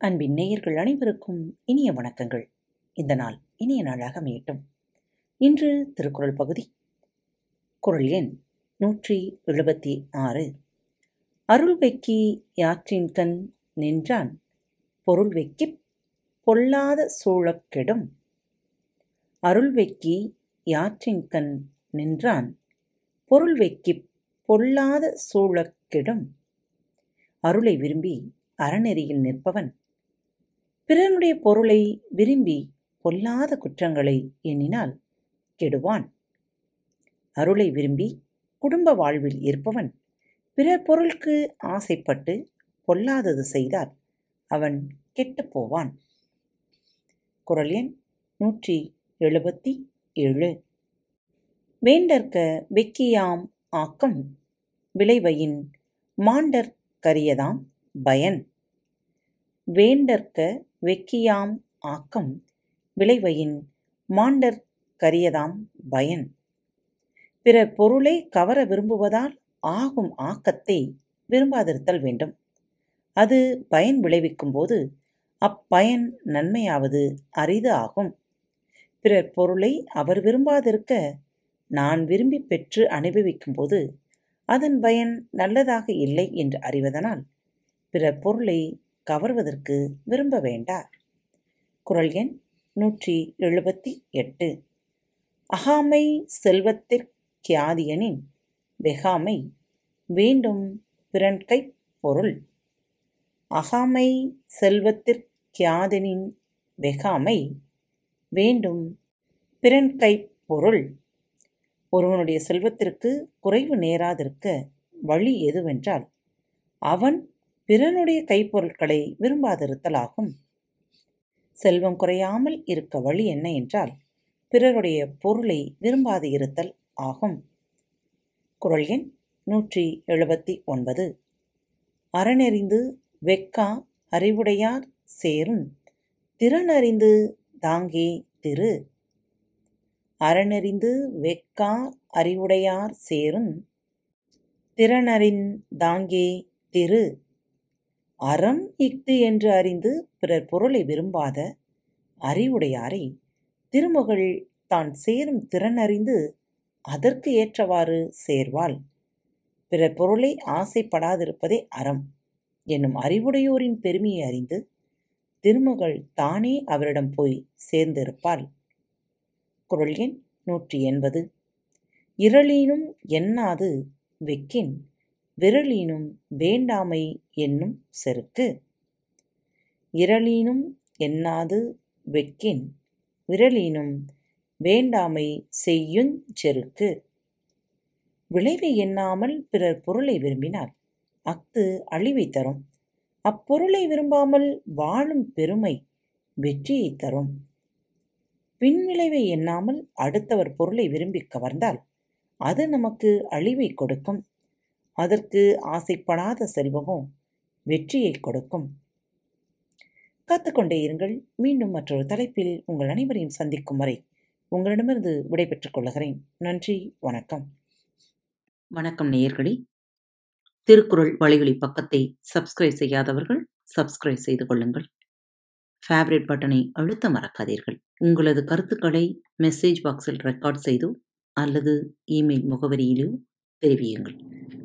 அன்பின் நேயர்கள் அனைவருக்கும் இனிய வணக்கங்கள். இந்த நாள் இனிய நாளாக அமையட்டும். இன்று திருக்குறள் பகுதி. குறள் எண் நூற்றி எழுபத்தி ஆறு. அருள் வெக்கி யாற்றின்கண் நின்றான் பொருள் வெக்கிப் பொல்லாத சூழக்கெடும் அருள் வெக்கி யாற்றின்கண் நின்றான் பொருள் வெக்கிப் பொல்லாத சூழக்கெடும் அருளை விரும்பி அறநெறியில் நிற்பவன் பிறனுடைய பொருளை விரும்பி பொல்லாத குற்றங்களை எண்ணினால் கெடுவான். அருளை விரும்பி குடும்ப வாழ்வில் இருப்பவன் பிறர் பொருளுக்கு ஆசைப்பட்டு பொல்லாதது செய்தால் அவன் கெட்டுப் போவான். குறள் எண் நூற்றி எழுபத்தி ஏழு. வேண்டற்க வெக்கியாம் ஆக்கம் விளைவையின் மாண்டற் கரியதாம் பயன். வேண்டற்க வெக்கியாம் ஆக்கம் விளைவையின் மாண்டற் கரியதாம் பயன். பிறர் பொருளை கவர விரும்புவதால் ஆகும் ஆக்கத்தை விரும்பாதிருத்தல் வேண்டும். அது பயன் விளைவிக்கும் போது அப்பயன் நன்மையாவது அரிது ஆகும். பிறர் பொருளை அவர் விரும்பாதிருக்க நான் விரும்பி பெற்று அனுபவிக்கும் போது அதன் பயன் நல்லதாக இல்லை என்று அறிவதனால் பிறர் பொருளை கவர்வதற்கு விரும்ப வேண்டார். குறள் எண் நூற்றி எழுபத்தி எட்டு. அகாமை செல்வத்திற்கியாதியனின் வெகாமை வேண்டும் பிறன்கைப் பொருள். அகாமை செல்வத்திற்கியாதனின் வெகாமை வேண்டும் பிறன்கைப் பொருள். ஒருவனுடைய செல்வத்திற்கு குறைவு நேராதிருக்க வழி எதுவென்றால் அவன் பிறனுடைய கைப்பொருட்களை விரும்பாதிருத்தல் ஆகும் செல்வம் குறையாமல் இருக்க வழி என்ன என்றால் பிறருடைய பொருளை விரும்பாது இருத்தல் ஆகும். குரல் எண் நூற்றி எழுபத்தி ஒன்பது அறநெறிந்து வெக்கா அறிவுடையார் சேரும் திறனறிந்து தாங்கே திரு. அறனெறிந்து வெக்கா அறிவுடையார் சேரும் திறனறிந்தாங்கே திரு. அறம் இஃது என்று அறிந்து பிறர் பொருளை விரும்பாத அறிவுடையாரை திருமகள் தான் சேரும் திறன் அறிந்து அதற்கு ஏற்றவாறு சேர்வாள். பிறர் பொருளை ஆசைப்படாதிருப்பதே அறம் என்னும் அறிவுடையோரின் பெருமையை அறிந்து திருமகள் தானே அவரிடம் போய் சேர்ந்திருப்பாள். குரல் எண் நூற்றி எண்பது. இரளீனும் எண்ணாது வெக்கின் விரலீனும் வேண்டாமை என்னும் செருக்கு. இரளீனும் எண்ணாது வெக்கின்? விரலீனும் வேண்டாமை செய்யுஞ் செருக்கு. விளைவை எண்ணாமல் பிறர் பொருளை விரும்பினால் அஃது அழிவை தரும். அப்பொருளை விரும்பாமல் வாழும் பெருமை வெற்றியை தரும். பின்விளைவை எண்ணாமல் அடுத்தவர் பொருளை விரும்பி கவர்ந்தால் அது நமக்கு அழிவை கொடுக்கும். அதற்கு ஆசைப்படாத செல்வமும் வெற்றியை கொடுக்கும். காத்துக்கொண்டே இருங்கள். மீண்டும் மற்றொரு தலைப்பில் உங்கள் அனைவரையும் சந்திக்கும் வரை உங்களிடமிருந்து விடைபெற்றுக் கொள்கிறேன். நன்றி. வணக்கம். வணக்கம் நேயர்களே. திருக்குறள் வழிகளி பக்கத்தை சப்ஸ்கிரைப் செய்யாதவர்கள் சப்ஸ்கிரைப் செய்து கொள்ளுங்கள். ஃபேவரட் பட்டனை அழுத்த மறக்காதீர்கள். உங்களது கருத்துக்களை மெசேஜ் பாக்ஸில் ரெக்கார்ட் செய்தோ அல்லது இமெயில் முகவரியிலோ தெரிவியுங்கள்.